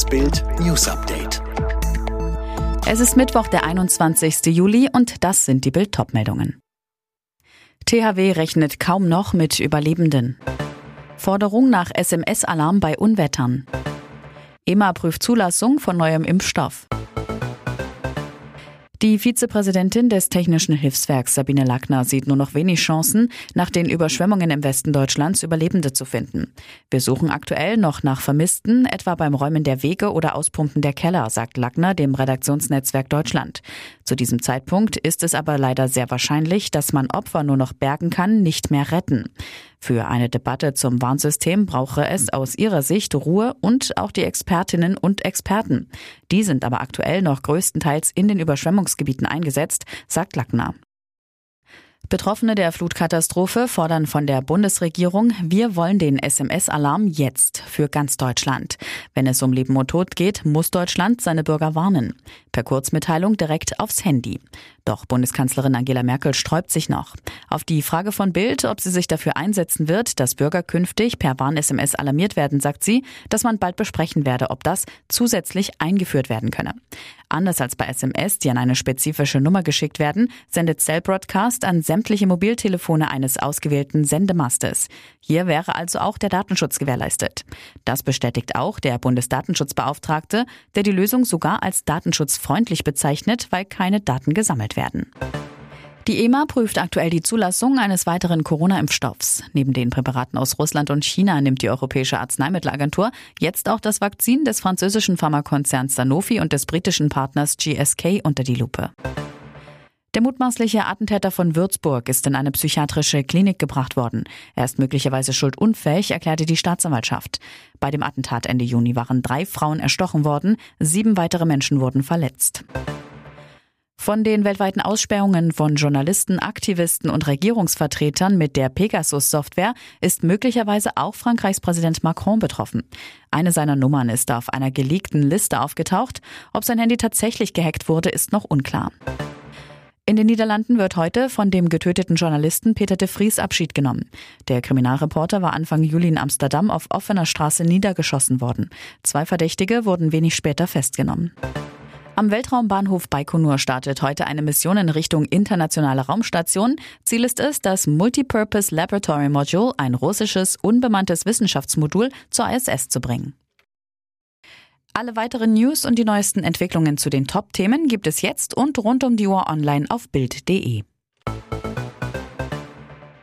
Das Bild News Update. Es ist Mittwoch, der 21. Juli und das sind die Bild meldungen THW rechnet kaum noch mit Überlebenden. Forderung nach SMS-Alarm bei Unwettern. EMA prüft Zulassung von neuem Impfstoff. Die Vizepräsidentin des Technischen Hilfswerks Sabine Lackner sieht nur noch wenig Chancen, nach den Überschwemmungen im Westen Deutschlands Überlebende zu finden. Wir suchen aktuell noch nach Vermissten, etwa beim Räumen der Wege oder Auspumpen der Keller, sagt Lackner dem Redaktionsnetzwerk Deutschland. Zu diesem Zeitpunkt ist es aber leider sehr wahrscheinlich, dass man Opfer nur noch bergen kann, nicht mehr retten. Für eine Debatte zum Warnsystem brauche es aus ihrer Sicht Ruhe und auch die Expertinnen und Experten. Die sind aber aktuell noch größtenteils in den Überschwemmungsgebieten eingesetzt, sagt Lackner. Betroffene der Flutkatastrophe fordern von der Bundesregierung, wir wollen den SMS-Alarm jetzt für ganz Deutschland. Wenn es um Leben und Tod geht, muss Deutschland seine Bürger warnen. Per Kurzmitteilung direkt aufs Handy. Doch Bundeskanzlerin Angela Merkel sträubt sich noch. Auf die Frage von Bild, ob sie sich dafür einsetzen wird, dass Bürger künftig per Warn-SMS alarmiert werden, sagt sie, dass man bald besprechen werde, ob das zusätzlich eingeführt werden könne. Anders als bei SMS, die an eine spezifische Nummer geschickt werden, sendet Cell Broadcast an sämtliche Mobiltelefone eines ausgewählten Sendemastes. Hier wäre also auch der Datenschutz gewährleistet. Das bestätigt auch der Bundesdatenschutzbeauftragte, der die Lösung sogar als datenschutzfreundlich bezeichnet, weil keine Daten gesammelt werden. Die EMA prüft aktuell die Zulassung eines weiteren Corona-Impfstoffs. Neben den Präparaten aus Russland und China nimmt die Europäische Arzneimittelagentur jetzt auch das Vakzin des französischen Pharmakonzerns Sanofi und des britischen Partners GSK unter die Lupe. Der mutmaßliche Attentäter von Würzburg ist in eine psychiatrische Klinik gebracht worden. Er ist möglicherweise schuldunfähig, erklärte die Staatsanwaltschaft. Bei dem Attentat Ende Juni waren drei Frauen erstochen worden, sieben weitere Menschen wurden verletzt. Von den weltweiten Aussperrungen von Journalisten, Aktivisten und Regierungsvertretern mit der Pegasus-Software ist möglicherweise auch Frankreichs Präsident Macron betroffen. Eine seiner Nummern ist auf einer geleakten Liste aufgetaucht. Ob sein Handy tatsächlich gehackt wurde, ist noch unklar. In den Niederlanden wird heute von dem getöteten Journalisten Peter de Vries Abschied genommen. Der Kriminalreporter war Anfang Juli in Amsterdam auf offener Straße niedergeschossen worden. Zwei Verdächtige wurden wenig später festgenommen. Am Weltraumbahnhof Baikonur startet heute eine Mission in Richtung internationale Raumstation. Ziel ist es, das Multipurpose Laboratory Module, ein russisches unbemanntes Wissenschaftsmodul, zur ISS zu bringen. Alle weiteren News und die neuesten Entwicklungen zu den Top-Themen gibt es jetzt und rund um die Uhr online auf Bild.de.